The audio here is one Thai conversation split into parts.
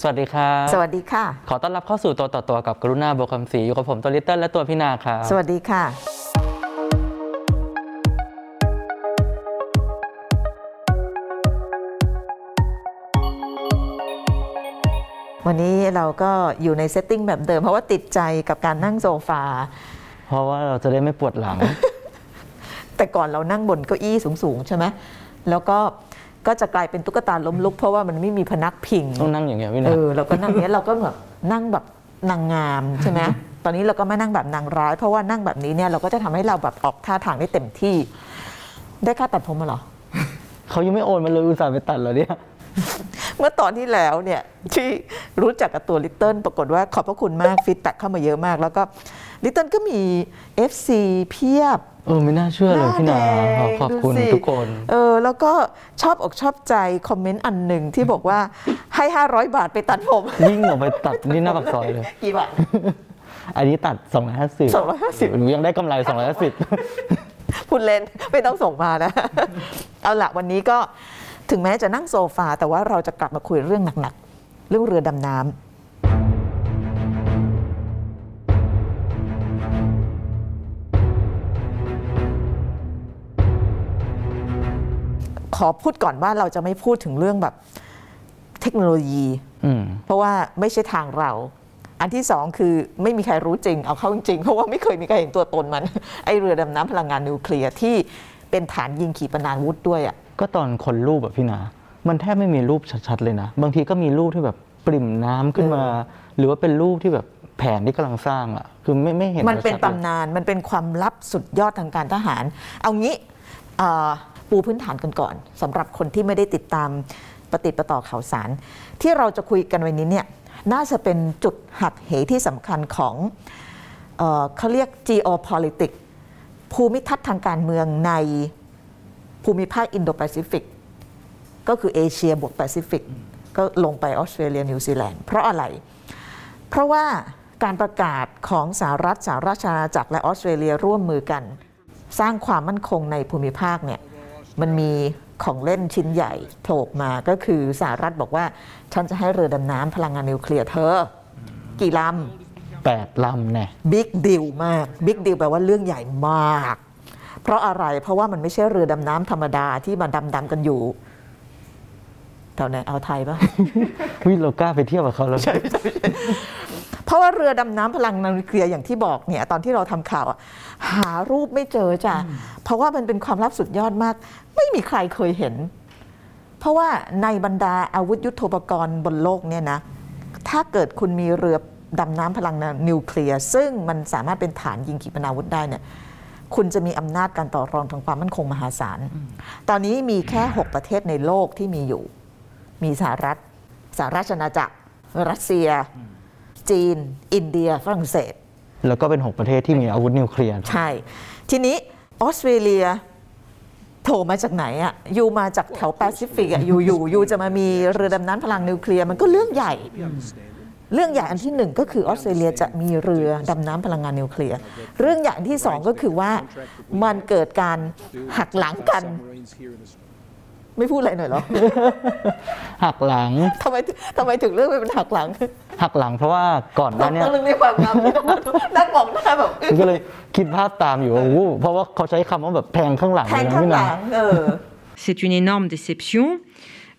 สวัสดีครับสวัสดีค่ะ ขอต้อนรับเข้าสู่ตัวต่อตัวกับกรุณาบัวคำศรีอยู่กับผมตัวลิตเติ้ลและตัวพี่นาครับสวัสดีค่ะ วันนี้เราก็อยู่ใน setting แบบเดิม เพราะว่าติดใจกับการนั่งโซฟา เพราะว่าเราจะได้ไม่ปวดหลัง แต่ก่อนเรานั่งบนเก้าอี้สูงๆ ใช่ไหม แล้วก็ ก็จะกลายเป็นตุ๊กตาล้มลุก เพราะว่ามันไม่มีพนักพิงต้องนั่งอย่างเงี้ยพี่เอนาอเราก็นั่งเนี้ยเราก็แบบนั่งแบบนางงามใช่ไหมตอนนี้เราก็ไม่นั่งแบบนางร้าย เพราะว่านั่งแบบนี้เนี่ยเราก็จะทำให้เราแบบออกท่าทางได้เต็มที่ ได้ค่าตัดผมมาเหรอเขายังไม่โอนมาเลยอุตส่าห์ไปตัดแล้วเนี่ยเมื่อตอนที่แล้วเนี่ยที่รู้จักกับตัวลิตเติ้ลปรากฏว่าขอบพระคุณมากฟีดแบ็เข้ามาเยอะมาก แล้วก็ลิตเติ้ลก็มี FC เพียบ เออไม่น่าเชื่อเลยพี่นาหน้าแดงขอบคุณดูสิทุกคนเออแล้วก็ชอบอกชอบใจคอมเมนต์อันหนึ่งที่บอกว่าให้ 500 บาทไปตัดผมยิ่งออกไปตัดนี่หน้าปากซอยเลยกี่บาทอันนี้ตัด 250 250หนูยังได้กำไร 250พูดเล่นไม่ต้องส่งมานะ เอาละวันนี้ก็ถึงแม้จะนั่งโซฟา แต่ว่าเราจะกลับมาคุยเรื่องหนักๆ เรื่องเรือดำน้ำ ขอพูดก่อนว่าเราจะไม่พูดถึงเรื่องแบบเทคโนโลยีอืมเพราะว่าไม่ใช่ทางเรา อันที่สองคือไม่มีใครรู้จริง เอาเข้าจริง เพราะว่าไม่เคยมีใครเห็นตัวตนมัน ไอเรือดำน้ำพลังงานนิวเคลียร์ที่เป็นฐานยิงขีปนาวุธด้วยอะก็ตอนคนรูปแบบพี่นา มันแทบไม่มีรูปชัดๆเลยนะ บางทีก็มีรูปที่แบบปริ่มน้ำขึ้นมา หรือว่าเป็นรูปที่แบบแผนที่กำลังสร้างอะ คือไม่ไม่เห็น มันเป็นชัดๆลยตำนาน มันเป็นความลับสุดยอดทางการทหาร เอางี้อ่า ปูพื้นฐานกันก่อนสำหรับคนที่ไม่ได้ติดตามปะติดปะต่อข่าวสาร ที่เราจะคุยกันวันนี้เนี่ยน่าจะเป็นจุดหักเหที่สำคัญของเออเขาเรียก geopolitics ภูมิทัศน์ทางการเมืองในภูมิภาคอินโดแปซิฟิกก็คือเอเชียบวกแปซิฟิกก็ลงไปออสเตรเลียนิวซีแลนด์เพราะอะไร เพราะว่าการประกาศของสหรัฐสหราชอาณาจักรและออสเตรเลียร่วมมือกัน สร้างความมั่นคงในภูมิภาคเนี่ย มันมีของเล่นชิ้นใหญ่โผล่ออกมาก็คือสหรัฐบอกว่า ฉันจะให้เรือดำน้ำพลังงานนิวเคลียร์เธอ กี่ลแปดลำแน่ำบิ๊กดิวมากบิ๊กดิวแปลว่าเรื่องใหญ่มาก เพราะอะไรเพราะว่ามันไม่ใช่เรือดำน้ำธรรมดาที่มาดำดำๆกันอยู่แถวไหนเอาไทยปะวิเรากล้าไปเที่ยวกับเขาแล้วเพราะว่าเรือดำน้ำพลังนิวเคลียร์อย่างที่บอกเนี่ยตอนที่เราทำข่าวอะหารูปไม่เจอจ้ะเพราะว่ามันเป็นความลับสุดยอดมาก ไม่มีใครเคยเห็น เพราะว่าในบรรดาอาวุธยุโทโธปกรณ์บนโลกเนี่ยนะ ถ้าเกิดคุณมีเรือดำน้ำพลังนิวเคลียร์ ซึ่งมันสามารถเป็นฐานยิงขีปนาวุธได้เนี่ยคุณจะมีอำนาจการต่อรองทางความมั่นคงมหาศาล ตอนนี้มีแค่ 6 ประเทศในโลกที่มีอยู่ มีสหรัฐ สหราชอาณาจักร รัสเซีย จีน อินเดีย ฝรั่งเศส แล้วก็เป็น 6 ประเทศที่มีอาวุธนิวเคลียร์ ใช่ ทีนี้ออสเตรเลียโผล่มาจากไหนอะ you มาจากแถวแปซิฟิกอะ you you you จะมามีเรือดำน้ำพลังนิวเคลียร์มันก็เรื่องใหญ่ เรื่องใหญ่อันที่หนึ่งก็คือออสเตรเลียจะมีเรือดำน้ำพลังงานนิวเคลียร์เรื่องใหญ่อันที่สองก็คือว่ามันเกิดการหักหลังกัน ไม่พูดอะไรหน่อยเหรอ หักหลัง ทำไมทำไมถึงเรื่องไปเป็นหักหลังหักหลังเพราะว่าก่อนหน้าเนี้ย ต้องนึกในความงามนั่งมองหน้าแบบก็เลยคิดภาพตามอยู่ว่าโอ้โหเพราะว่าเขาใช้คำว่าแบบแทงข้างหลังแทเลยงนะข้างพี่หนาลังเออ C'est une énorme déception,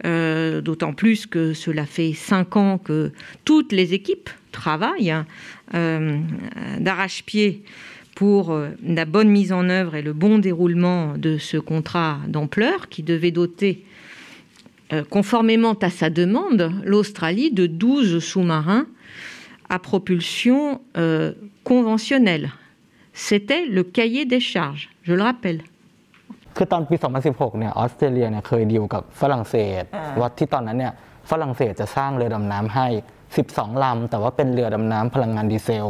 euh, d'autant plus que cela fait cinq ans que toutes les équipes travaillent hein, euh, d'arrache-pied pour euh, la bonne mise en œuvre et le bon déroulement de ce contrat d'ampleur qui devait doter, euh, conformément à sa demande, l'Australie de 12 sous-marins à propulsion euh, conventionnelle. C'était le cahier des charges, je le rappelle. คือตอนปี 2016 เนี่ยออสเตรเลียเนี่ยเคยดีลกับฝรั่งเศส อ่า ว่าที่ตอนนั้นเนี่ยฝรั่งเศสจะสร้างเรือดำน้ำให้ 12 ลำ แต่ว่าเป็นเรือดำน้ำพลังงานดีเซล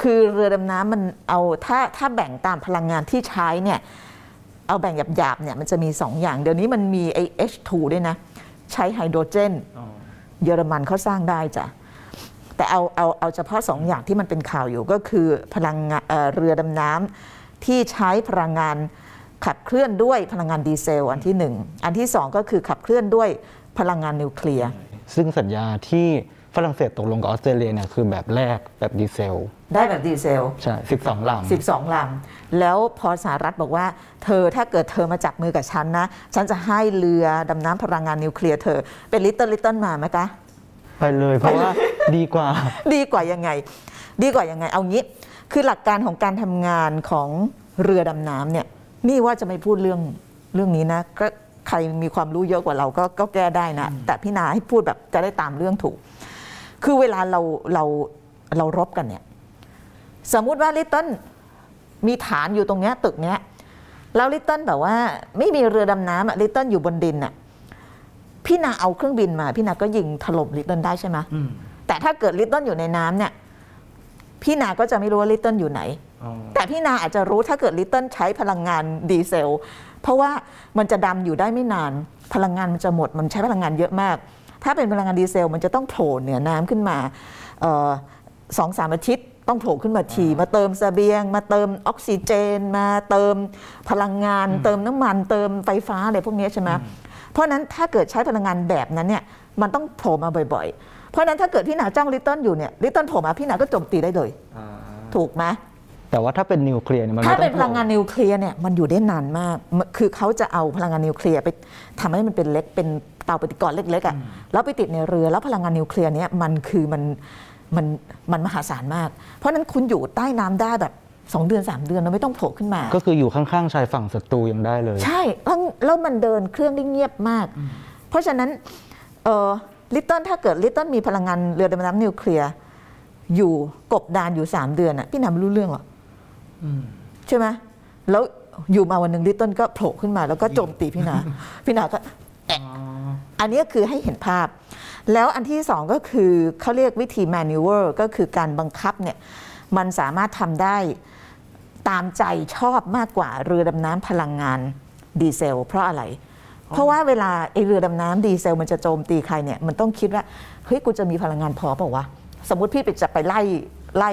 คือเรือดำน้ำมันเอาถ้าถ้าแบ่งตามพลังงานที่ใช้เนี่ยเอาแบ่งหยาบๆเนี่ยมันจะมี 2 อย่าง เดี๋ยวนี้มันมีไอ H2 ด้วยนะ ใช้ไฮโดรเจน เยอรมันเขาสร้างได้จ้ะ แต่เอาเอาเอาเฉพาะ 2 อย่างที่มันเป็นข่าวอยู่ก็คือพลังงานเอ่อเรือดำน้ำที่ใช้พลังงานขับเคลื่อนด้วยพลังงานดีเซลอันที่หนึ่งอันที่สองก็คือขับเคลื่อนด้วยพลังงานนิวเคลียร์ซึ่งสัญญาที่ฝรั่งเศสตกลงกับออสเตรเลียเนี่ยคือแบบแรกแบบดีเซล ได้แบบดีเซล ใช่12ลำ 12ลำแล้วพอสหรัฐบอกว่า เธอถ้าเกิดเธอมาจับมือกับฉันนะ ฉันจะให้เรือดำน้ำพลังงานนิวเคลียร์เธอ เป็นลิตเติ้ลลิตเติ้ลมาไหมคะ ไปเลยเพราะว่าดีกว่า ดีกว่ายังไง ดีกว่ายังไง เอางี้ คือหลักการของการทำงานของเรือดำน้ำเนี่ย นี่ว่าจะไม่พูดเรื่องเรื่องนี้นะ ก็ใครมีความรู้เยอะกว่าเราก็ก็แก้ได้นะ แต่พี่นาให้พูดแบบจะได้ตามเรื่องถูก คือเวลาเราเราเรารบกันเนี่ย สมมุติว่าลิตเติ้ลมีฐานอยู่ตรงเนี้ยตึกเนี้ยแล้วลิตเติ้ลแบบว่าไม่มีเรือดำน้ำอะลิตเติ้ลอยู่บนดินอะพี่นาเอาเครื่องบินมา พี่นาก็ยิงถล่มลิตเติ้ลได้ใช่ไหมแต่ถ้าเกิดลิตเติ้ลอยู่ในน้ำเนี่ยพี่นาก็จะไม่รู้ว่าลิตเติ้ลอยู่ไหนแต่พี่นาอาจจะรู้ถ้าเกิดลิตเติ้ลใช้พลังงานดีเซล เพราะว่ามันจะดำอยู่ได้ไม่นาน พลังงานมันจะหมดมันใช้พลังงานเยอะมาก ถ้าเป็นพลังงานดีเซลมันจะต้องโผล่เหนือน้ำขึ้นมาเอ่อสองสามอาทิตย์ ต้องโผล่ขึ้นมาทีมาเติมเสบียง มาเติมออกซิเจน มาเติมพลังงาน เติมน้ำมัน เติมไฟฟ้าอะไรพวกนี้ใช่ไหมเพราะฉะนั้นถ้าเกิดใช้พลังงานแบบนั้นเนี่ยมันต้องโผล่มาบ่อย ๆ เพราะฉะนั้นถ้าเกิดพี่หนาจ้องลิตเติ้ลอยู่เนี่ยลิตเติ้ลโผล่มาพี่หนาก็โจมตีได้เลยถูกไหมแต่ว่าถ้าเป็นนิวเคลียร์เนี่ยมันถ้าไม่เป็นต้พลังงานนิวเคลียร์เนี่ยมันอยู่ได้นานมากมันคือเขาจะเอาพลังงานนิวเคลียร์ไปทำให้มันเป็นเล็กเป็นเตาปฏิกรณ์เล็กๆอะแล้วไปติดในเรือแล้วพลังงานนิวเคลียร์เนี่ยมันคือมัน มันมันมหาศาลมาก เพราะฉะนั้นคุณอยู่ใต้น้ำได้แบบ2เดือน3เดือนเราไม่ต้องโผล่ขึ้นมา ก็คืออยู่ข้างๆชายฝั่งศัตรูยังได้เลย ใช่แล้วแล้วมันเดินเครื่องได้เงียบมาก เพราะฉะนั้นเออลิตเติ้ลถ้าเกิดลิตเติ้ลมีพลังงานเรือดำน้ำนิวเคลียร์อยู่กบดานอยู่3เดือนอะพี่นาไม่รู้เรื่องหรอกใช่ไหมแล้วอยู่มาวันหนึ่งลิตเติ้ลก็โผล่ขึ้นมาแล้วก็โจมตีพี่นา พี่นาก็แอะอันนี้คือให้เห็นภาพ แล้วอันที่สองก็คือเขาเรียกวิธี manual ก็คือการบังคับเนี่ยมันสามารถทำได้ตามใจชอบมากกว่าเรือดำน้ำพลังงานดีเซล เพราะอะไร เพราะว่าเวลาไอเรือดำน้ำดีเซล มันจะโจมตีใครเนี่ยมันต้องคิดว่าเฮ้ยกูจะมีพลังงานพอเปล่าวะสมมติพี่ไปจะไปไล่ไล่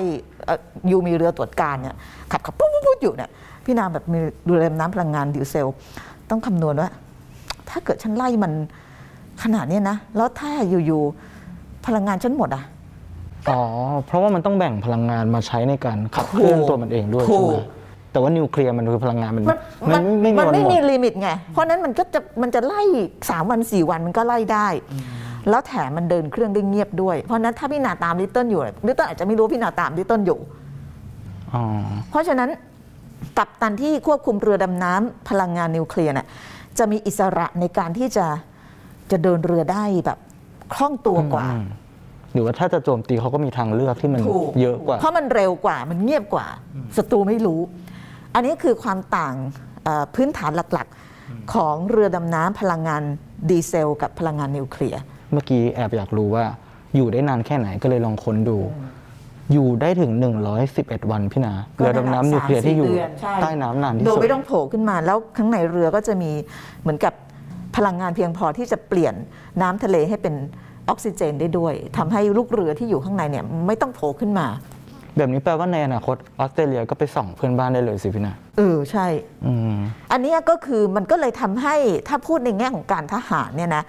อยูมีเรือตรวจการเนี่ยขับขับปุ๊บปุ๊บปุ๊บอยู่เนี่ยพี่นามแบบมีเรือดำน้ำพลังงานดีเซล ต้องคำนวณว่า ถ้าเกิดฉันไล่มัน ขนาดเนี้ยนะ แล้วถ้าอยู่ๆพลังงานฉันหมดอะ อ๋อ เพราะว่ามันต้องแบ่งพลังงานมาใช้ในการขับเคลื่อนตัวมันเองด้วยถูใช่กไหมแต่ว่านิวเคลียร์มันคือพลังงานมันมันไม่มันไม่มีวันไม่หมมีดลิมิตไง เพราะฉะนั้นมันก็จะมันจะไล่สามวันสี่วันมันก็ไล่ได้ แล้วแถมมันเดินเครื่องได้เงียบด้วย เพราะฉะนั้นถ้าพี่นาตามลิตเติ้ลอยู่ลิตเติ้ลอาจจะไม่รู้ว่าพี่นาตามลิตเติ้ลอยู่ อ๋อ เพราะฉะนั้นกัปตันที่ควบคุมเรือดำน้ำพลังงานนิวเคลียร์น่ะจะมีอิสระในการที่จะ จะเดินเรือได้แบบคล่องตัวกว่าอืมหรือว่าถ้าจะโจมตีเขาก็มีทางเลือกที่มันถูก เยอะกว่า เพราะมันเร็วกว่ามันเงียบกว่าศัตรูไม่รู้ อันนี้คือความต่างเอ่อพื้นฐานหลักๆ ของเรือดำน้ำพลังงานดีเซล กับพลังงานนิวเคลียร์ เมื่อกี้แอบอยากรู้ว่าอยู่ได้นานแค่ไหนก็เลยลองค้นดู อยู่ได้ถึง 111 วันพี่นาก็เรือดำน้ำนิวเคลียร์ที่อยู่สามสี่เดือนใช่ ใต้น้ำนานที่โดยสุด ไม่ต้องโผล่ขึ้นมาแล้วข้างในเรือก็จะมีเหมือนกับ พลังงานเพียงพอที่จะเปลี่ยนน้ำทะเลให้เป็นออกซิเจนได้ด้วยทำให้ลูกเรือที่อยู่ข้างในเนี่ยไม่ต้องโผล่ขึ้นมา แบบนี้แปลว่าในอนาคตออสเตรเลียก็ไปส่องเพื่อนบ้านได้เลยสิพี่นาเออใช่ อืมอันเนี้ยก็คือมันก็เลยทำให้ถ้าพูดในแง่ของการทหารเนี่ยนะ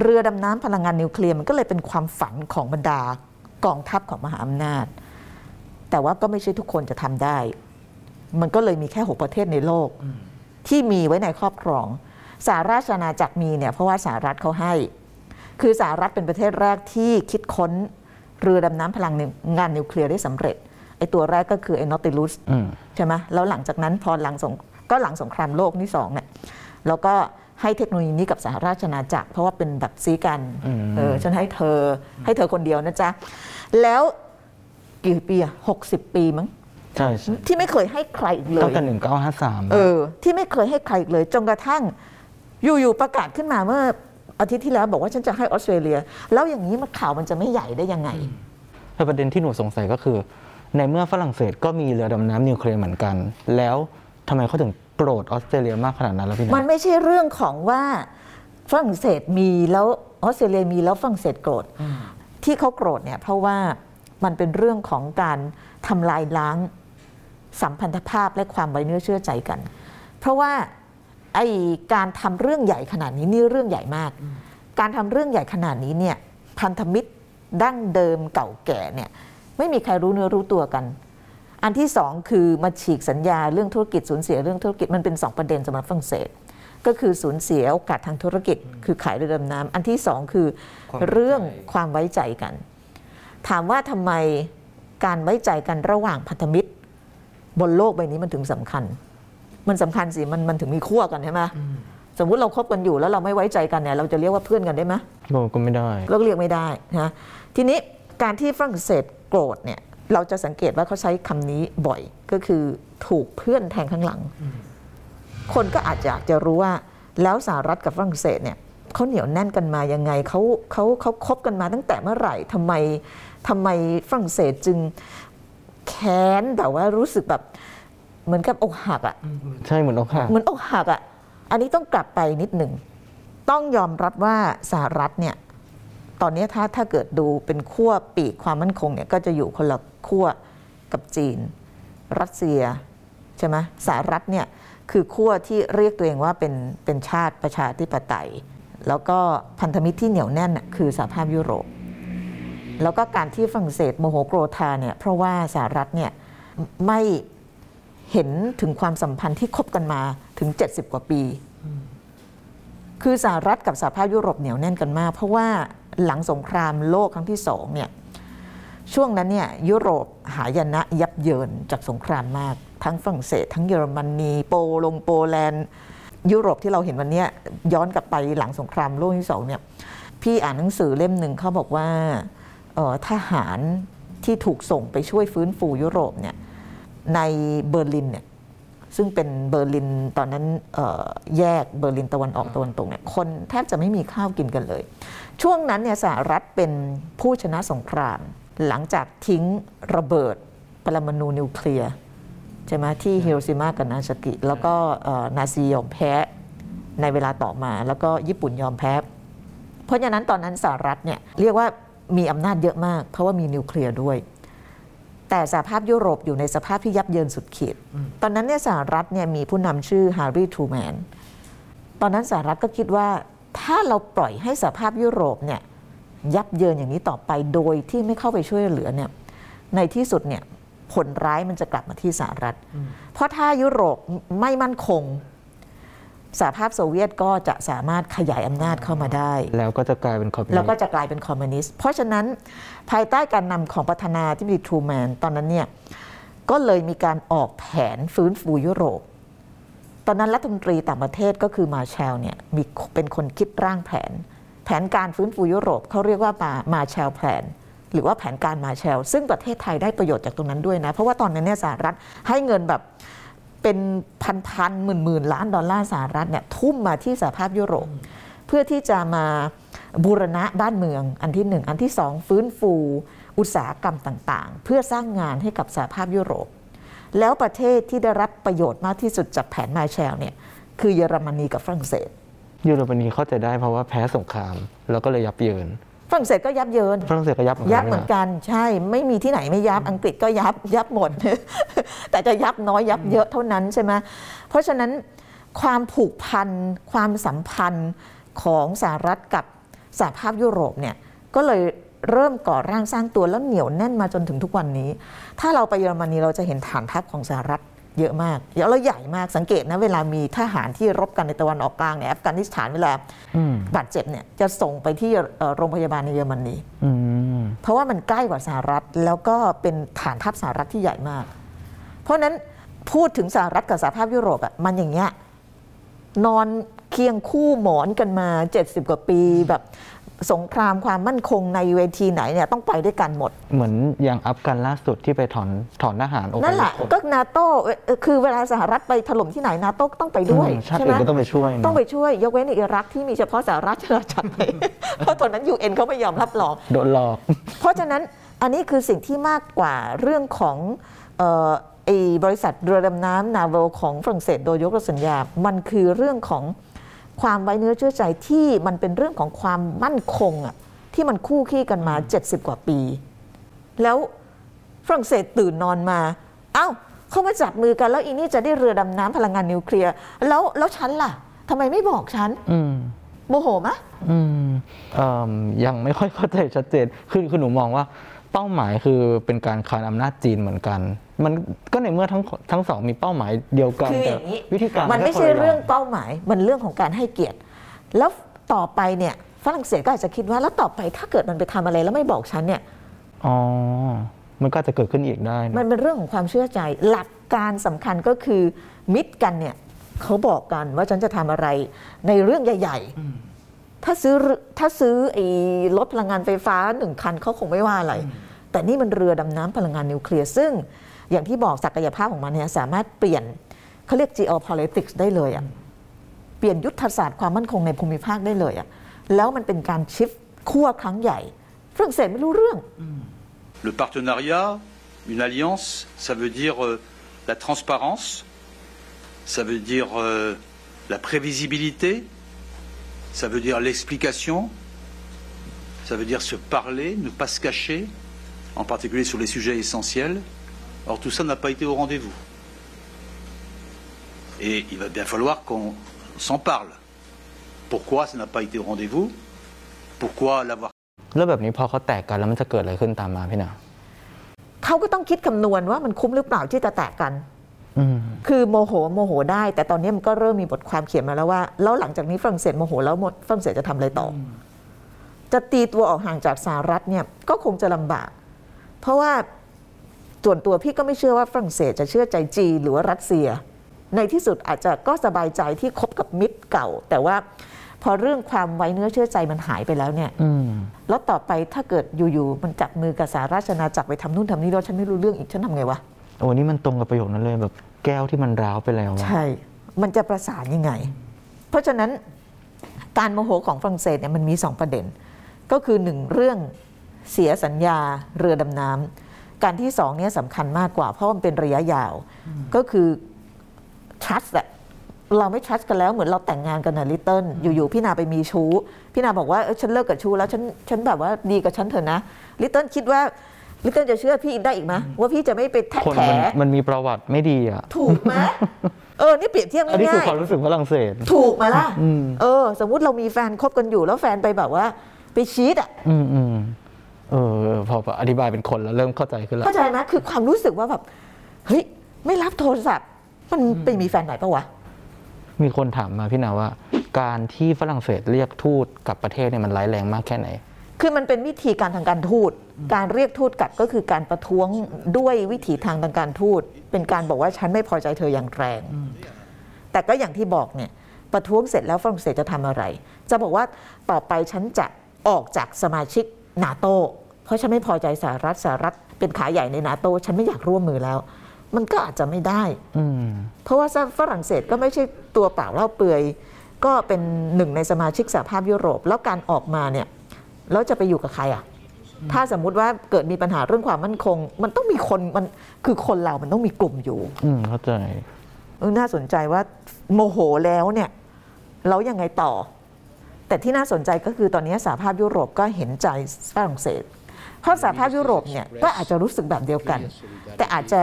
เรือดำน้ำพลังงานนิวเคลียร์มันก็เลยเป็นความฝันของบรรดากองทัพของมหาอำนาจ แต่ว่าก็ไม่ใช่ทุกคนจะทำได้ มันก็เลยมีแค่ 6 ประเทศในโลกที่มีไว้ในครอบครอง สหราชอาณาจักรมีเนี่ยเพราะว่าสหรัฐเขาให้ คือสหรัฐเป็นประเทศแรกที่คิดค้นเรือดำน้ำพลังงานนิวเคลียร์ได้สำเร็จไอตัวแรกก็คือไอ้นอติลุสอืมใช่ไหมแล้วหลังจากนั้นพอหลังสงก็หลังสงครามโลกที่สองเนี่ยแล้วก็ให้เทคโนโลยีนี้กับสหราชอาณาจักร เพราะว่าเป็นแบบซีกันอืมเออฉันให้เธอให้เธอคนเดียวนะจ๊ะ แล้วกี่ปีอะหกสิบปีมั้งใช่ใช่ที่ไม่เคยให้ใครอีกเลตั้งยแต่หนึ่งเก้าห้าสามเออที่ไม่เคยให้ใครอีกเลยจนกระทั่ง อยู่ๆประกาศขึ้นมาเมื่ออาทิตย์ที่แล้วบอกว่าฉันจะให้ออสเตรเลีย แล้วอย่างนี้มันข่าวมันจะไม่ใหญ่ได้ยังไงแต่ประเด็นที่หนูสงสัยก็คือ ในเมื่อฝรั่งเศสก็มีเรือดำน้ำนิวเคลียร์เหมือนกัน แล้วทำไมเขาถึงโกรธออสเตรเลียมากขนาดนั้นแล้วพี่มันานไม่ใช่เรื่องของว่าฝรั่งเศสมีแล้วออสเตรเลียมีแล้วฝรั่งเศสโกรธที่เขาโกรธเนี่ยเพราะว่ามันเป็นเรื่องของการทำลายล้างสัมพันธภาพและความไว้เนื้อเชื่อใจกัน เพราะว่า ไอการทำเรื่องใหญ่ขนาดนี้นี่เรื่องใหญ่มาก การทำเรื่องใหญ่ขนาดนี้เนี่ยพันธมิตรดั้งเดิมเก่าแก่เนี่ยไม่มีใครรู้เนื้อรู้ตัวกัน อันที่สองคือมาฉีกสัญญาเรื่องธุรกิจสูญเสียเรื่องธุรกิจมันเป็นสองประเด็นสำหรับฝรั่งเศส ก็คือสูญเสียโอกาสทางธุรกิจ คือขายเรือดำน้ำอันที่สองคือความไว้ใจเรื่องความไว้ใจกัน ถามว่าทำไมการไว้ใจกันระหว่างพันธมิตร บนโลกใบนี้มันถึงสำคัญ มันสำคัญสิมันมันถึงมีขั้วกันใช่ไหมสมมุติเราคบกันอยู่แล้วเราไม่ไว้ใจกันเนี่ยเราจะเรียกว่าเพื่อนกันได้ไหมโบก็ไม่ได้ก็เรียกไม่ได้นะทีนี้การที่ฝรั่งเศสโกรธเนี่ยเราจะสังเกตว่าเขาใช้คำนี้บ่อยก็คือถูกเพื่อนแทงข้างหลัง คนก็อาจจะอยากจะรู้ว่าแล้วสหรัฐกับฝรั่งเศสเนี่ยเขาเหนียวแน่นกันมายังไงเขาเขาเขาคบกันมาตั้งแต่เมื่อไหร่ทำไมทำไมฝรั่งเศสจึงแค้นแบบว่ารู้สึกแบบ เหมือนกับอกหักอะใช่เหมือนอกหักเหมือนอกหักอะอันนี้ต้องกลับไปนิดหนึ่ง ต้องยอมรับว่าสหรัฐเนี่ยตอนนี้ถ้าถ้าเกิดดูเป็นขั้วปีกความมั่นคงเนี่ยก็จะอยู่คนละขั้วกับจีน รัสเซียใช่ไหมสหรัฐเนี่ยคือขั้วที่เรียกตัวเองว่าเป็นเป็นชาติประชาธิปไตย แล้วก็พันธมิตรที่เหนียวแน่นน่ะคือสหภาพยุโรป แล้วก็การที่ฝรั่งเศสโมโหโกรธาเนี่ยเพราะว่าสหรัฐเนี่ยไม่ เห็นถึงความสัมพันธ์ที่คบกันมาถึง 70 กว่าปี คือสหรัฐกับสหภาพยุโรปเหนียวแน่นกันมาก เพราะว่าหลังสงครามโลกครั้งที่สองเนี่ยช่วงนั้นเนี่ยยุโรปหายนะยับเยินจากสงครามมาก ทั้งฝรั่งเศส ทั้งเยอรมนีโปลงโปแลนด์ยุโรปที่เราเห็นวันเนี้ยย้อนกลับไปหลังสงครามโลกที่สองเนี่ยพี่อ่านหนังสือเล่มหนึ่งเขาบอกว่าเอ่อทหารที่ถูกส่งไปช่วยฟื้นฟูยุโรปเนี่ย ในเบอร์ลินเนี่ยซึ่งเป็นเบอร์ลินตอนนั้นเอ่อแยกเบอร์ลินตะวันออกตะวันตกเนี่ยคนแทบจะไม่มีข้าวกินกันเลย ช่วงนั้นเนี่ยสหรัฐเป็นผู้ชนะสงคราม หลังจากทิ้งระเบิดปรมาณูนิวเคลียร์ใช่ไหมที่ฮิโรชิมากับนางาซากิ แล้วก็เอ่อนาซียอมแพ้ในเวลาต่อมา แล้วก็ญี่ปุ่นยอมแพ้ เพราะฉะนั้นตอนนั้นสหรัฐเนี่ยเรียกว่ามีอำนาจเยอะมาก เพราะว่ามีนิวเคลียร์ด้วย แต่สหภาพยุโรปอยู่ในสภาพที่ยับเยินสุดขีด ตอนนั้นเนี่ยสหรัฐเนี่ยมีผู้นำชื่อแฮร์รี ทรูแมน ตอนนั้นสหรัฐก็คิดว่าถ้าเราปล่อยให้สหภาพยุโรปเนี่ยยับเยินอย่างนี้ต่อไปโดยที่ไม่เข้าไปช่วยเหลือเนี่ยในที่สุดเนี่ยผลร้ายมันจะกลับมาที่สหรัฐ เพราะถ้ายุโรปไม่มั่นคง สหภาพโซเวียตก็จะสามารถขยายอำนาจเข้ามาได้ แล้วก็จะกลายเป็นคอมมิวนิแล้วสก็ต์จะกลายเป็นคอมมิวนิสต์เพราะฉะนั้นภายใต้การนำของประธานาธิบดีทรูแมนตอนนั้นเนี่ยก็เลยมีการออกแผนฟื้นฟูยุโรป ตอนนั้นรัฐมนตรีต่างประเทศก็คือมาแชลเนี่ยมีเป็นคนคิดร่างแผน แผนการฟื้นฟูยุโรปเขาเรียกว่ามามาแชลแผนหรือว่าแผนการมาแชล ซึ่งประเทศไทยได้ประโยชน์จากตรงนั้นด้วยนะ เพราะว่าตอนนั้นเนี่ยสหรัฐให้เงินแบบ เป็นพันพันหมื่นหมื่นล้านดอลลาร์สหรัฐเนี่ยทุ่มมาที่สหภาพยุโรป เพื่อที่จะมาบูรณะบ้านเมืองอันที่หนึ่งอันที่สองฟื้นฟูอุตสาหกรรมต่างๆ เพื่อสร้างงานให้กับสหภาพยุโรป แล้วประเทศที่ได้รับประโยชน์มากที่สุดจากแผนมาแชลเนี่ยคือเยอรมนีกับฝรั่งเศสยุโรปนี้เข้าใจได้เพราะว่าแพ้สงคราม แล้วก็เลยยับเยิน ฝรั่งเศสก็ยับเยิน ฝรั่งเศสก็ยับยับเหมือนกันใช่ไม่มีที่ไหนไม่ยับอังกฤษก็ยับยับหมด แต่จะยับน้อยยับเยอะเท่านั้นใช่ไหมเพราะฉะนั้นความผูกพันความสัมพันธ์ของสหรัฐกับสหภาพยุโรปเนี่ยก็เลยเริ่มก่อร่างสร้างตัวแล้วเหนียวแน่นมาจนถึงทุกวันนี้ ถ้าเราไปเยอรมนีเราจะเห็นฐานทัพของสหรัฐ เยอะมากเยอะแล้วใหญ่มากสังเกตนะเวลามีทหารที่รบกันในตะวันออกกลางเนี่ยอัฟกานิสถานเวลาอืมบาดเจ็บเนี่ยจะส่งไปที่เอ่อโรงพยาบาลในเยอรมนีอืมเพราะว่ามันใกล้กว่าสหรัฐแล้วก็เป็นฐานทัพสหรัฐที่ใหญ่มาก เพราะฉะนั้นพูดถึงสหรัฐกับสหภาพยุโรปอะมันอย่างเงี้ยนอนเคียงคู่หมอนกันมา 70 กว่าปีแบบ สงครามความมั่นคงในเวทีไหนเนี่ยต้องไปด้วยกันหมด เหมือนอย่างอัฟกันล่าสุดที่ไปถอนถอนทหารออกนั่นแหละก็นาโต้คือเวลาสหรัฐไปถล่มที่ไหนนาโต้ก็ต้องไปด้วยอืมชาติใช่อื่ไหมนก็ต้องไปช่วยนะต้องไปช่วย ยกเว้นในอิรักที่มีเฉพาะสหรัฐที่เราจัดไปเพราะตอนนั้นยูเอ็นเขาไม่ยอมรับรองโดนหลอก เพราะฉะนั้นอันนี้คือสิ่งที่มากกว่าเรื่องของเอ่อไอ้บริษัทเรือดำน้ำนาเวลของฝรั่งเศสโดยยกเลิกสัญญา มันคือเรื่องของ ความไว้เนื้อเชื่อใจที่มันเป็นเรื่องของความมั่นคงอะที่มันคู่ขี้กันมา 70 กว่าปี แล้วฝรั่งเศสตื่นนอนมาเอ้าเขามาจับมือกันแล้วอีนี่จะได้เรือดำน้ำพลังงานนิวเคลียร์แล้วแล้วฉันล่ะทำไมไม่บอกฉันอืมโมโหมะอืมเอิ่มยังไม่ค่อยเข้าใจชัดเจนคือคือหนูมองว่าเป้าหมายคือเป็นการคานอำนาจจีนเหมือนกัน มันก็ในเมื่อทั้งทั้งสองมีเป้าหมายเดียวกันคืออแต่ย่างนี้วิธีการมันไม่แค่ใช่คนละย่าเรื่องเป้าหมาย มันเรื่องของการให้เกียรติ แล้วต่อไปเนี่ยฝรั่งเศสก็อาจจะคิดว่าแล้วต่อไปถ้าเกิดมันไปทำอะไรแล้วไม่บอกฉันเนี่ย อ๋อ มันก็อาจจะเกิดขึ้นอีกได้นะมันเป็นเรื่องของความเชื่อใจ หลักการสำคัญก็คือมิตรกันเนี่ยเขาบอกกันว่าฉันจะทำอะไรในเรื่องใหญ่ๆ ถ้าซื้อถ้าซื้อไอ้รถพลังงานไฟฟ้าหนึ่งคันเขาคงไม่ว่าอะไร แต่นี่มันเรือดำน้ำพลังงานนิวเคลียร์ซึ่ง อย่างที่บอกศักยภาพของมันเนี่ยสามารถเปลี่ยนเขาเรียก geopolitics ได้เลยอะเปลี่ยนยุทธศาสตร์ความมั่นคงในภูมิภาคได้เลยอะแล้วมันเป็นการชิฟขั้วครั้งใหญ่ฝรั่งเศสไม่รู้เรื่อง Le partenariat, une alliance, ça veut dire euh, la transparence, ça veut dire euh, la prévisibilité, ça veut dire l'explication, ça veut dire se parler, ne pas se cacher, en particulier sur les sujets essentiels. Or tout ça n'a pas été au rendez-vous. Et il va bien falloir qu'on s'en parle. Pourquoi ça n'a pas été au rendez-vous Pourquoi l'avoir แล้วแบบนี้พอเขาแตกกันแล้วมันจะเกิดอะไรขึ้นตามมาพี่หนาเขาก็ต้องคิดคำนวณว่ามันคุ้มหรือเปล่าที่จะแตกกันอืมคือโมโหโมโหได้ แต่ตอนนี้มันก็เริ่มมีบทความเขียนมาแล้วว่า แล้วหลังจากนี้ฝรั่งเศสโมโหแล้วฝรั่งเศสจะทำอะไรต่ออจะตีตัวออกห่างจากสหรัฐเนี่ยก็คงจะลำบาก เพราะว่า ส่วนตัวพี่ก็ไม่เชื่อว่าฝรั่งเศสจะเชื่อใจจีนหรือว่ารัสเซีย ในที่สุดอาจจะก็สบายใจที่คบกับมิตรเก่า แต่ว่าพอเรื่องความไว้เนื้อเชื่อใจมันหายไปแล้วเนี่ยอืมแล้วต่อไปถ้าเกิดอยู่ๆมันจับมือกับสหราชอาณาจักรไปทำนู่นทำนี่แล้วฉันไม่รู้เรื่องอีกฉันทำไงวะโอ้นี่มันตรงกับประโยคนั้นเลยแบบแก้วที่มันร้าวไปแล้วอะใช่ มันจะประสานยังไง เพราะฉะนั้นการโมโหของฝรั่งเศสเนี่ยมันมีสองประเด็น ก็คือหนึ่งเรื่องเสียสัญญาเรือดำน้ำ การที่สองเนี่ยสำคัญมากกว่า เพราะมันเป็นระยะยาว ก็คือ trust อะเราไม่ trust กันแล้วเหมือนเราแต่งงานกันนะลิตเติ้ลอยู่ๆพี่นาไปมีชู้ พี่นาบอกว่าเออฉันเลิกกับชู้แล้วฉันฉันแบบว่าดีกับฉันเถอะนะลิตเติ้ลคิดว่าลิตเติ้ลจะเชื่อพี่ได้อีกไหมว่าพี่จะไม่ไปแทะคนแถมันมันมีประวัติไม่ดีอะ ถูกไหมเออนี่เปรียบเทียบอันนี้คือง่ายความรู้สึกฝรั่งเศส ๆถูกไหมาล่ะอืม เออ สมมุติเรามีแฟนคบกันอยู่แล้วแฟนไปแบบว่า ไปชีตอะอืมอืม เออเออพออธิบายเป็นคนแล้วเริ่มเข้าใจขึ้นแล้วเข้าใจไหมคือความรู้สึกว่าแบบเฮ้ยไม่รับโทรศัพท์ มันไปมีแฟนไหนปะวะมีคนถามมาพี่นาว่า การที่ฝรั่งเศสเรียกทูตกลับประเทศเนี่ยมันร้ายแรงมากแค่ไหน คือมันเป็นวิธีการทางการทูต การเรียกทูตกลับก็คือการประท้วงด้วยวิถีทางทางการทูต เป็นการบอกว่าฉันไม่พอใจเธออย่างแรง แต่ก็อย่างที่บอกเนี่ยประท้วงเสร็จแล้วฝรั่งเศสจะทำอะไร จะบอกว่าต่อไปฉันจะออกจากสมาชิก นาโตเพราะฉันไม่พอใจสหรัฐสหรัฐเป็นขาใหญ่ในนาโตฉันไม่อยากร่วมมือแล้ว มันก็อาจจะไม่ได้อืมเพราะว่าฝรั่งเศสก็ไม่ใช่ตัวเปล่าเล่าเปลือย ก็เป็นหนึ่งในสมาชิกสหภาพยุโรป แล้วการออกมาเนี่ยแล้วจะไปอยู่กับใครอะถ้าสมมุติว่าเกิดมีปัญหาเรื่องความมั่นคง มันต้องมีคนมันคือคนเรามันต้องมีกลุ่มอยู่ อืมเข้าใจเออน่าสนใจว่าโมโหแล้วเนี่ย แล้วยังไงต่อ แต่ที่น่าสนใจก็คือตอนนี้สหภาพยุโรปก็เห็นใจฝรั่งเศสเพราะสหภาพยุโรปเนี่ยก็อาจจะรู้สึกแบบเดียวกัน แต่อาจจะ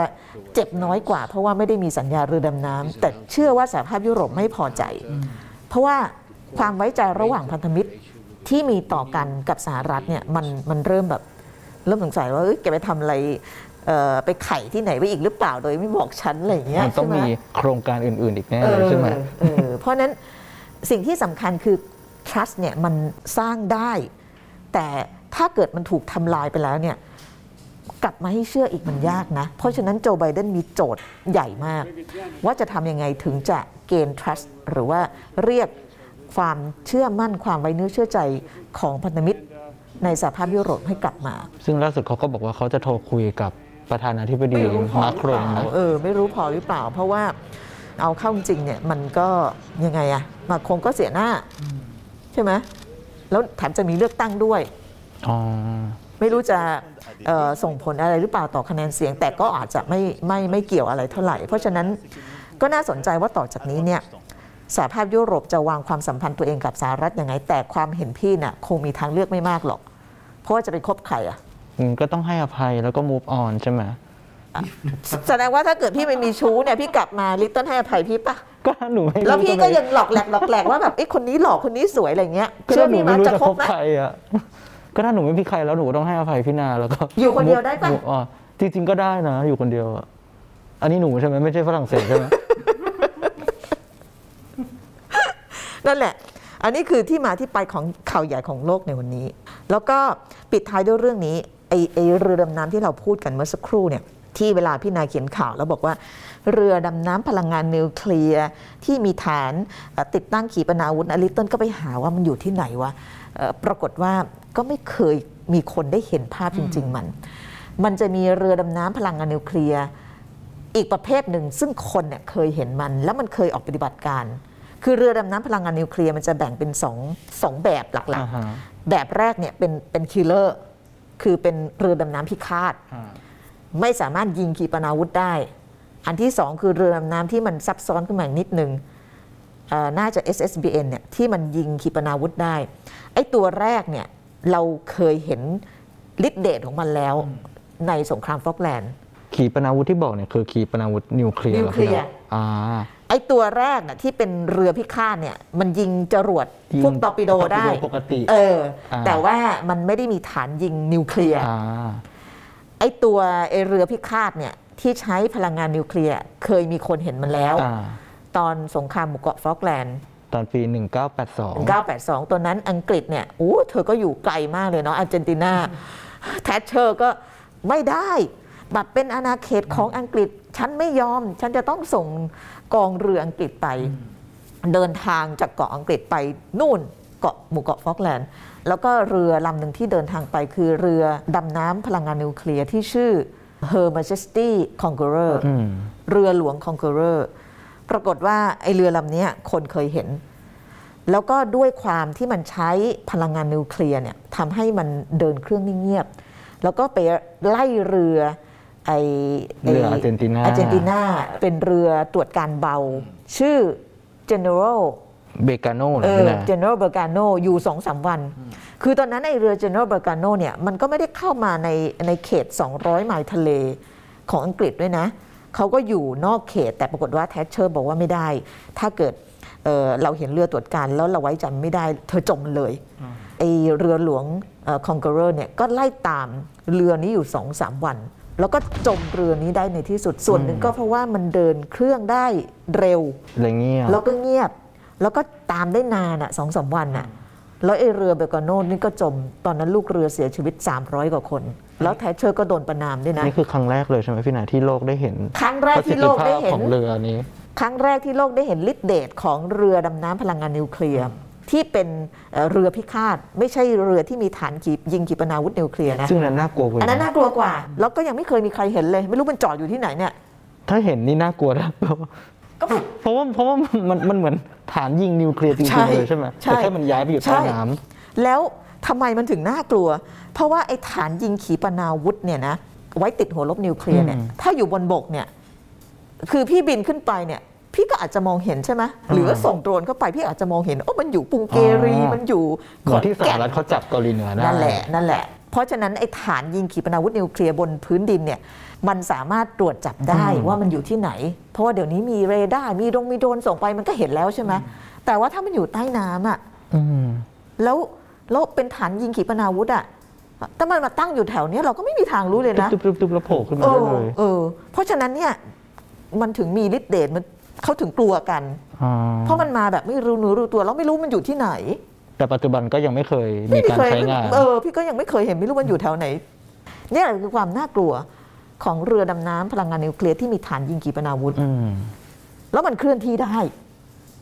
เจ็บน้อยกว่า เพราะว่าไม่ได้มีสัญญาเรือดำน้ำแต่เชื่อว่าสหภาพยุโรปไม่พอใจ เพราะว่าความไว้ใจระหว่างพันธมิตรที่มีต่อกันกับสหรัฐเนี่ยมันมันเริ่มแบบเริ่มสงสัยว่าเอ้ยแกไปทำอะไรเอ่อไปไข่ที่ไหนไว้อีกหรือเปล่าโดยไม่บอกฉันอะไรอย่างเงี้ยมันต้องใช่ไหมีโครงการอื่นๆอีกแน่เลยใช่ไหมเออเพราะฉะนั้นสิ่งที่สำคัญคือ trust เนี่ยมันสร้างได้ แต่ถ้าเกิดมันถูกทำลายไปแล้วเนี่ยกลับมาให้เชื่ออีกมันยากนะ เพราะฉะนั้นโจไบเดนมีโจทย์ใหญ่มาก ว่าจะทำยังไงถึงจะเกณฑ์ trust หรือว่าเรียกความเชื่อมั่นความไว้เนื้อเชื่อใจของพันธมิตรในสหภาพยุโรปให้กลับมา ซึ่งล่าสุดเขาก็บอกว่าเขาจะโทรคุยกับประธานาธิบดีมาครงนะเออ ไม่รู้พอหรือเปล่า เพราะว่าเอาเข้าจริงๆเนี่ยมันก็ยังไงอะมาคงก็เสียหน้า ใช่ไหมแล้วแถมจะมีเลือกตั้งด้วย อ๋อ ไม่รู้จะเอ่อส่งผลอะไรหรือเปล่าต่อคะแนนเสียง แต่ก็อาจจะไม่ไม่ไม่เกี่ยวอะไรเท่าไหร่ เพราะฉะนั้นก็น่าสนใจว่าต่อจากนี้เนี่ยสหภาพยุโรปจะวางความสัมพันธ์ตัวเองกับสหรัฐยังไง แต่ความเห็นพี่น่ะคงมีทางเลือกไม่มากหรอก เพราะว่าจะไปคบใครอะ อืมก็ต้องให้อภัยแล้วก็ move on ใช่ไหมอะ แสดงว่าถ้าเกิดพี่ไม่มีชู้เนี่ยพี่กลับมาลิตเติ้ลให้อภัยพี่ปะก็หนูไม่รู้แล้วพี่ก็จะไปยังหลอกแหลกหลอกแหลกว่าแบบไอ้ยคนนี้หลอกคนนี้สวยอะไรเงี้ยก็เชื่อถ้าหนูพี่ไม่มารู้จะจะคคบบไหม ใครอะก็ถ้าหนูไม่มีใครแล้วหนูก็ต้องให้อภัยพี่นาแล้วก็อยู่คนเดียวได้ปะ หนูอ๋อจริง ๆ ก็ได้นะ อยู่คนเดียวอะอันนี้หนูใช่ไหมไม่ใช่ฝรั่งเศสใช่ไหม นั่นแหละ อันนี้คือที่มาที่ไปของข่าวใหญ่ของโลกในวันนี้ แล้วก็ปิดท้ายด้วยเรื่องนี้ไอไอเรือดำน้ำที่เราพูดกันเมื่อสักครู่เนี่ย ที่เวลาพี่นายเขียนข่าวแล้วบอกว่า เรือดำน้ำพลังงานนิวเคลียร์ที่มีฐานเอ่อติดตั้งขีปนาวุธอลิตเติ้ลก็ไปหาว่ามันอยู่ที่ไหนวะเอ่อปรากฏว่าก็ไม่เคยมีคนได้เห็นภาพจริง ๆ มัน มันจะมีเรือดำน้ำพลังงานนิวเคลียร์อีกประเภทหนึ่งซึ่งคนเนี่ยเคยเห็นมัน แล้วมันเคยออกปฏิบัติการ คือเรือดำน้ำพลังงานนิวเคลียร์มันจะแบ่งเป็นสองสองแบบหลักอ่าฮะๆแบบแรกเนี่ยเป็นเป็น killer คือเป็นเรือดำน้ำพิฆาต ไม่สามารถยิงขีปนาวุธได้ อันที่สองคือเรือดำน้ำที่มันซับซ้อนขึ้นมาอีกนิดนึงเอ่อน่าจะ SSBN เนี่ยที่มันยิงขีปนาวุธได้ ไอ้ตัวแรกเนี่ยเราเคยเห็นฤทธิเดชของมันแล้วในสงครามฟอกแลนด์ ขีปนาวุธที่บอกเนี่ยคือขีปนาวุธนิวเคลียร์หรอนิวเคลียร์พี่นาอ่าไอ้ตัวแรกน่ะที่เป็นเรือพิฆาตเนี่ยมันยิงจรวดยิงพวกตอร์ปิโดได้ตอร์ปิโดปกติ เอออ่าแต่ว่ามันไม่ได้มีฐานยิงนิวเคลียร์อ่า ไอ้ตัวไอ้เรือพิฆาตเนี่ยที่ใช้พลังงานนิวเคลียร์เคยมีคนเห็นมันแล้ว อ่าตอนสงครามหมู่เกาะฟอกแลนด์ ตอนปี 1982 1982 ตัวนั้นอังกฤษเนี่ยโอ้เธอก็อยู่ไกลมากเลยเนาะอาร์เจนตินาแทชเชอร์ก็ไม่ได้แบบเป็นอาณาเขตของอังกฤษ ฉันไม่ยอม ฉันจะต้องส่งกองเรืออังกฤษไป เดินทางจากเกาะอังกฤษไปนู่น เกาะหมู่เกาะฟอกแลนด์ แล้วก็เรือลำหนึ่งที่เดินทางไปคือเรือดำน้ำพลังงานนิวเคลียร์ที่ชื่อ Her Majesty Conqueror อืมเรือหลวง Conqueror ปรากฏว่าไอเรือลำเนี้ยคนเคยเห็น แล้วก็ด้วยความที่มันใช้พลังงานนิวเคลียร์เนี่ยทำให้มันเดินเครื่องนิ่งเงียบ แล้วก็ไปไล่เรือไอเรืออาร์เจนตินาอาร์เจนตินาเป็นเรือตรวจการเบา ชื่อ General เบกาโน่เหรเอออพี่นา General Bergano อยู่สองสามวัน คือตอนนั้นไอเรือ General Bergano เนี่ยมันก็ไม่ได้เข้ามาในในเขต 200 ไมล์ทะเลของอังกฤษด้วยนะ เขาก็อยู่นอกเขตแต่ปรากฏว่าแทชเชอร์บอกว่าไม่ได้ ถ้าเกิดเอ่อเราเห็นเรือตรวจการแล้วเราไว้ใจไม่ได้ เธอจมเลยไอเรือหลวง Conqueror เนี่ยก็ไล่ตามเรือนี้อยู่สองสามวัน แล้วก็จมเรือนี้ได้ในที่สุดส่วนหนึ่งก็เพราะว่ามันเดินเครื่องได้เร็ว อะไรเงี้ยแล้วก็เงียบ แล้วก็ตามได้นานอะสองสามวันอะแล้วไอ้เรือเบลกาโนนี่ก็จม ตอนนั้นลูกเรือเสียชีวิต 300 กว่าคน แล้วแทชเชอร์ก็โดนประนามด้วยนะ นี่คือครั้งแรกเลยใช่ไหมพี่นาที่โลกได้เห็น ครั้งแรกประสิที่ทโลธิกภาได้พเห็ขนองเรือนี้ ครั้งแรกที่โลกได้เห็นฤทธิเดชของเรือดำน้ำพลังงานนิวเคลียร์ที่เป็นเอ่อเรือพิฆาต ไม่ใช่เรือที่มีฐานขีปยิงขีปนาวุธนิวเคลียร์นะ ซึ่งนั้นน่ากลัวกว่าอันนั้นน่ากลัวกว่า แล้วก็ยังไม่เคยมีใครเห็นเลย ไม่รู้มันจอดอยู่ที่ไหนเนี่ย ถ้าเห็นนี่น่ากลัวนะ ก็ เพราะว่าเพราะว่ามันมันเหมือนฐานยิงนิวเคลียร์จริใช่งๆเลยใช่ไหมใช่แต่แค่มันย้ายไปอยู่ใต้ใช่ น้ำแล้วทำไมมันถึงน่ากลัว เพราะว่าไอ้ฐานยิงขีปนาวุธเนี่ยนะไว้ติดหัวลบนิวเคลียร์เนี่ยอืมถ้าอยู่บนบกเนี่ยคือพี่บินขึ้นไปเนี่ย พี่ก็อาจจะมองเห็นใช่ไหมหรือว่าส่งโดรนเข้าไปพี่อาจจะมองเห็นโอ้มันอยู่กรุงเกรีอ๋อมันอยู่เหมือนที่สหขแก่รัฐเขาจับเกาหลีเหนือได้ นั่นแหละนั่นแหละ เพราะฉะนั้นไอ้ฐานยิงขีปนาวุธนิวเคลียร์บนพื้นดินเนี่ยมันสามารถตรวจจับได้อืมว่ามันอยู่ที่ไหน เพราะว่าเดี๋ยวนี้มีเรดาร์มีดงมีโดรนส่งไปมันก็เห็นแล้วใช่ไหมแต่ว่าถ้ามันอยู่ใต้น้ำอะอืมแล้วแล้วเป็นฐานยิงขีปนาวุธอะถ้ามันมาตั้งอยู่แถวเนี้ยเราก็ไม่มีทางรู้เลยนะตึ๊บตึ๊บตึ๊บแล้วโผล่ขึ้นมาเอได้อเลยเออเพราะฉะนั้นเนี่ยมันถึงมีฤทธิ์เดชมันเขาถึงกลัวกันอ๋อเพราะมันมาแบบไม่รู้เนื้อรู้ตัวแล้วไม่รู้มันอยู่ที่ไหน แต่ปัจจุบันก็ยังไม่เคยมีการเคยใช้งานเออพี่ก็ยังไม่เคยเห็นไม่รู้มันอยู่แถวไหนเนี่ยคือความน่ากลัวของเรือดำน้ำพลังงานนิวเคลียร์ที่มีฐานยิงขีปนาวุธอืมแล้วมันเคลื่อนที่ได้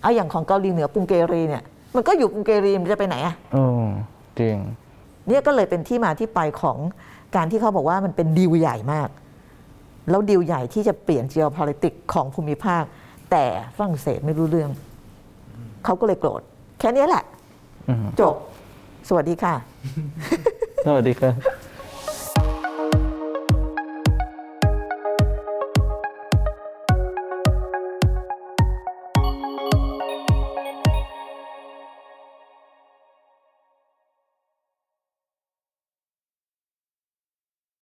เอาอย่างของเกาหลีเหนือปุงเกรีเนี่ย มันก็อยู่ปุงเกรีมันจะไปไหนอะโอ้จริงเนี่ยก็เลยเป็นที่มาที่ไปของการที่เขาบอกว่ามันเป็นดีลใหญ่มาก แล้วดีลใหญ่ที่จะเปลี่ยน geopolitics ของภูมิภาค แต่ฝรั่งเศสไม่รู้เรื่อง เขาก็เลยโกรธ แค่นี้แหละอืม จบ สวัสดีค่ะ สวัสดีครับ